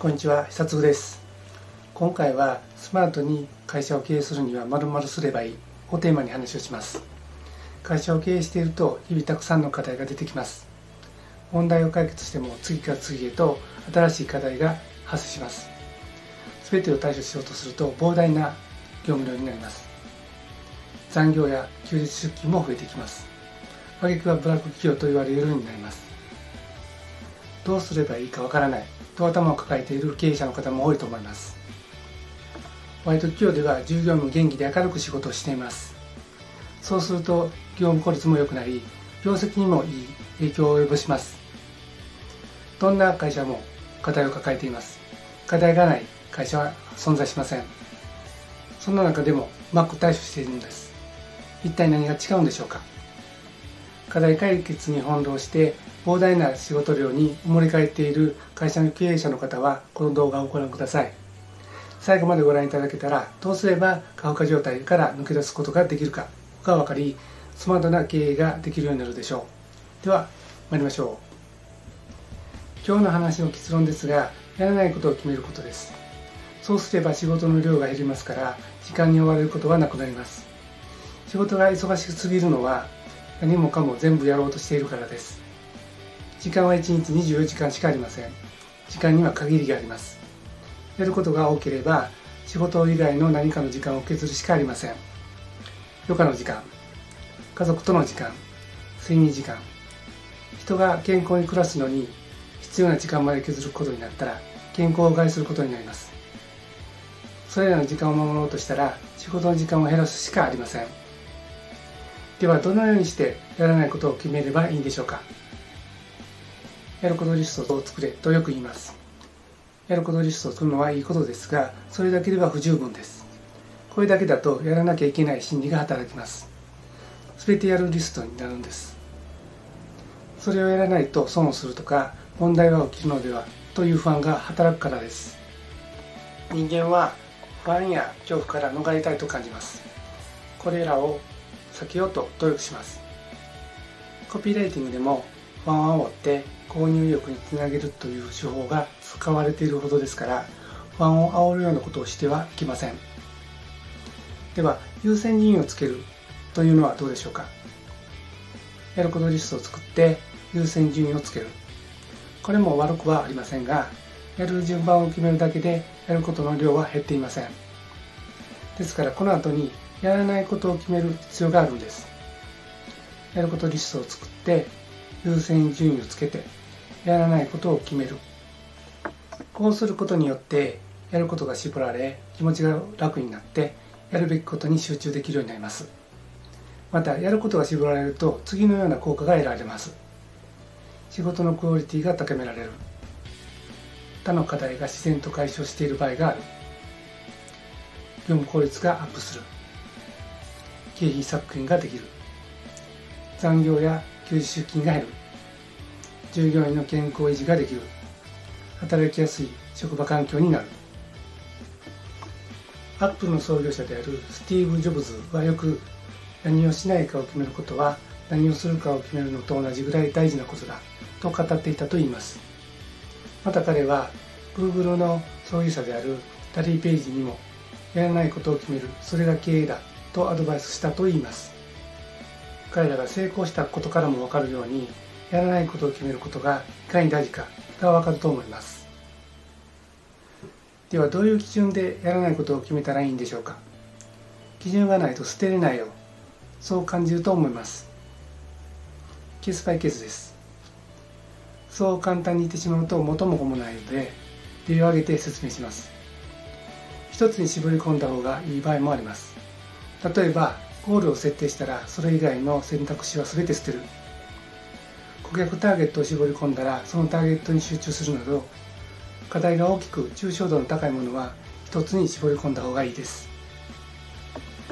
こんにちは久津です。今回はスマートに会社を経営するにはまるまるすればいい。をテーマに話をします。会社を経営していると日々たくさんの課題が出てきます。問題を解決しても次から次へと新しい課題が発生します。全てを対処しようとすると膨大な業務量になります。残業や休日出勤も増えてきます。挙句はブラック企業と言われるようになります。どうすればいいかわからない。と頭を抱えている経営者の方も多いと思います。ホワイト企業では従業員も元気で明るく仕事をしています。そうすると業務効率も良くなり業績にもいい影響を及ぼします。どんな会社も課題を抱えています。課題がない会社は存在しません。そんな中でもうまく対処しているんです。一体何が違うんでしょうか。課題解決に翻弄して膨大な仕事量に埋もれ返っている会社の経営者の方はこの動画をご覧ください。最後までご覧いただけたらどうすれば過保状態から抜け出すことができるかが分かりスマートな経営ができるようになるでしょう。では参りましょう。今日の話の結論ですがやらないことを決めることです。そうすれば仕事の量が減りますから時間に追われることはなくなります。仕事が忙しすぎるのは何もかも全部やろうとしているからです。時間は1日24時間しかありません。時間には限りがあります。やることが多ければ仕事以外の何かの時間を削るしかありません。余暇の時間。家族との時間。睡眠時間。人が健康に暮らすのに必要な時間まで削ることになったら健康を害することになります。それらの時間を守ろうとしたら仕事の時間を減らすしかありません。ではどのようにしてやらないことを決めればいいんでしょうか？やることリストを作れとよく言います。やることリストを作るのはいいことですがそれだけでは不十分です。これだけだとやらなきゃいけない心理が働きます。全てやるリストになるんです。それをやらないと損をするとか問題が起きるのではという不安が働くからです。人間は不安や恐怖から逃れたいと感じます。これらを避けようと努力します。コピーライティングでも不安を煽って購入意欲につなげるという手法が使われているほどですから不安を煽るようなことをしてはいけません。では優先順位をつけるというのはどうでしょうか？やることリストを作って優先順位をつける。これも悪くはありませんがやる順番を決めるだけでやることの量は減っていません。ですからこの後にやらないことを決める必要があるんです。やることリストを作って優先順位をつけてやらないことを決める。こうすることによってやることが絞られ気持ちが楽になってやるべきことに集中できるようになります。またやることが絞られると次のような効果が得られます。仕事のクオリティが高められる。他の課題が自然と解消している場合がある。業務効率がアップする。経費削減ができる。残業や休日出勤が減る。従業員の健康維持ができる。働きやすい職場環境になる。アップルの創業者であるスティーブ・ジョブズはよく何をしないかを決めることは何をするかを決めるのと同じぐらい大事なことだと語っていたといいます。また彼は Google の創業者であるダリー・ペイジにもやらないことを決めるそれが経営だとアドバイスしたといいます。彼らが成功したことからも分かるようにやらないことを決めることがいかに大事かが分かると思います。ではどういう基準でやらないことを決めたらいいんでしょうか。基準がないと捨てれないよそう感じると思います。ケースバイケースです。そう簡単に言ってしまうと元も子もないので例を挙げて説明します。一つに絞り込んだ方がいい場合もあります。例えばゴールを設定したらそれ以外の選択肢は全て捨てる。顧客ターゲットを絞り込んだらそのターゲットに集中するなど課題が大きく抽象度の高いものは一つに絞り込んだ方がいいです。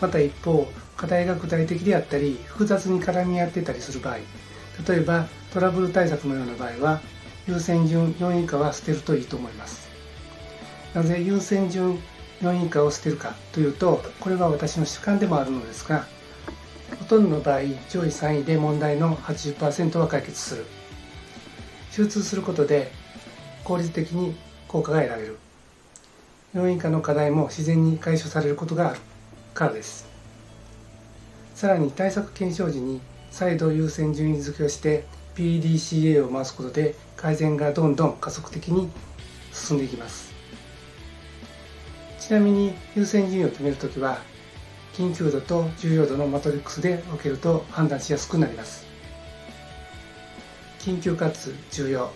また一方課題が具体的であったり複雑に絡み合ってたりする場合例えばトラブル対策のような場合は優先順4位以下は捨てるといいと思います。なぜ優先順4位以下を捨てるかというとこれは私の主観でもあるのですがほとんどの場合上位3位で問題の80%は解決する。集中することで効率的に効果が得られる。4位以下の課題も自然に解消されることがある。からです。さらに対策検証時に再度優先順位付けをして PDCA を回すことで改善がどんどん加速的に進んでいきます。ちなみに優先順位を決めるときは緊急度と重要度のマトリックスで分けると判断しやすくなります。緊急かつ重要。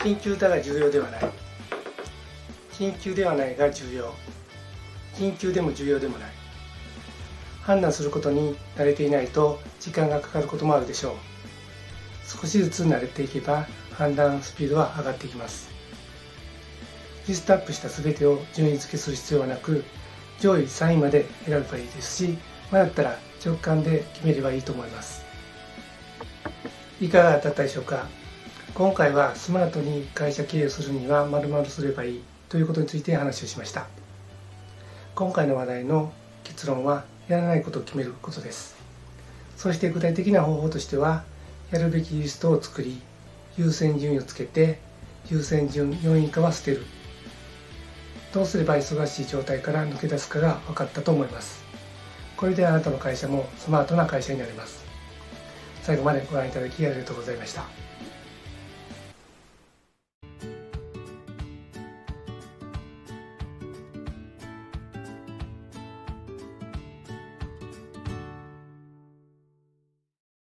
緊急だが重要ではない。緊急ではないが重要。緊急でも重要でもない。判断することに慣れていないと時間がかかることもあるでしょう。少しずつ慣れていけば判断スピードは上がっていきます。リストアップした全てを順位付けする必要はなく上位3位まで選べばいいですし迷ったら直感で決めればいいと思います。いかがだったでしょうか？今回はスマートに会社経営するには〇〇すればいいということについて話をしました。今回の話題の結論はやらないことを決めることです。そして具体的な方法としてはやるべきリストを作り優先順位をつけて優先順4位以下は捨てる。どうすれば忙しい状態から抜け出すかが分かったと思います。これであなたの会社もスマートな会社になります。最後までご覧いただきありがとうございました。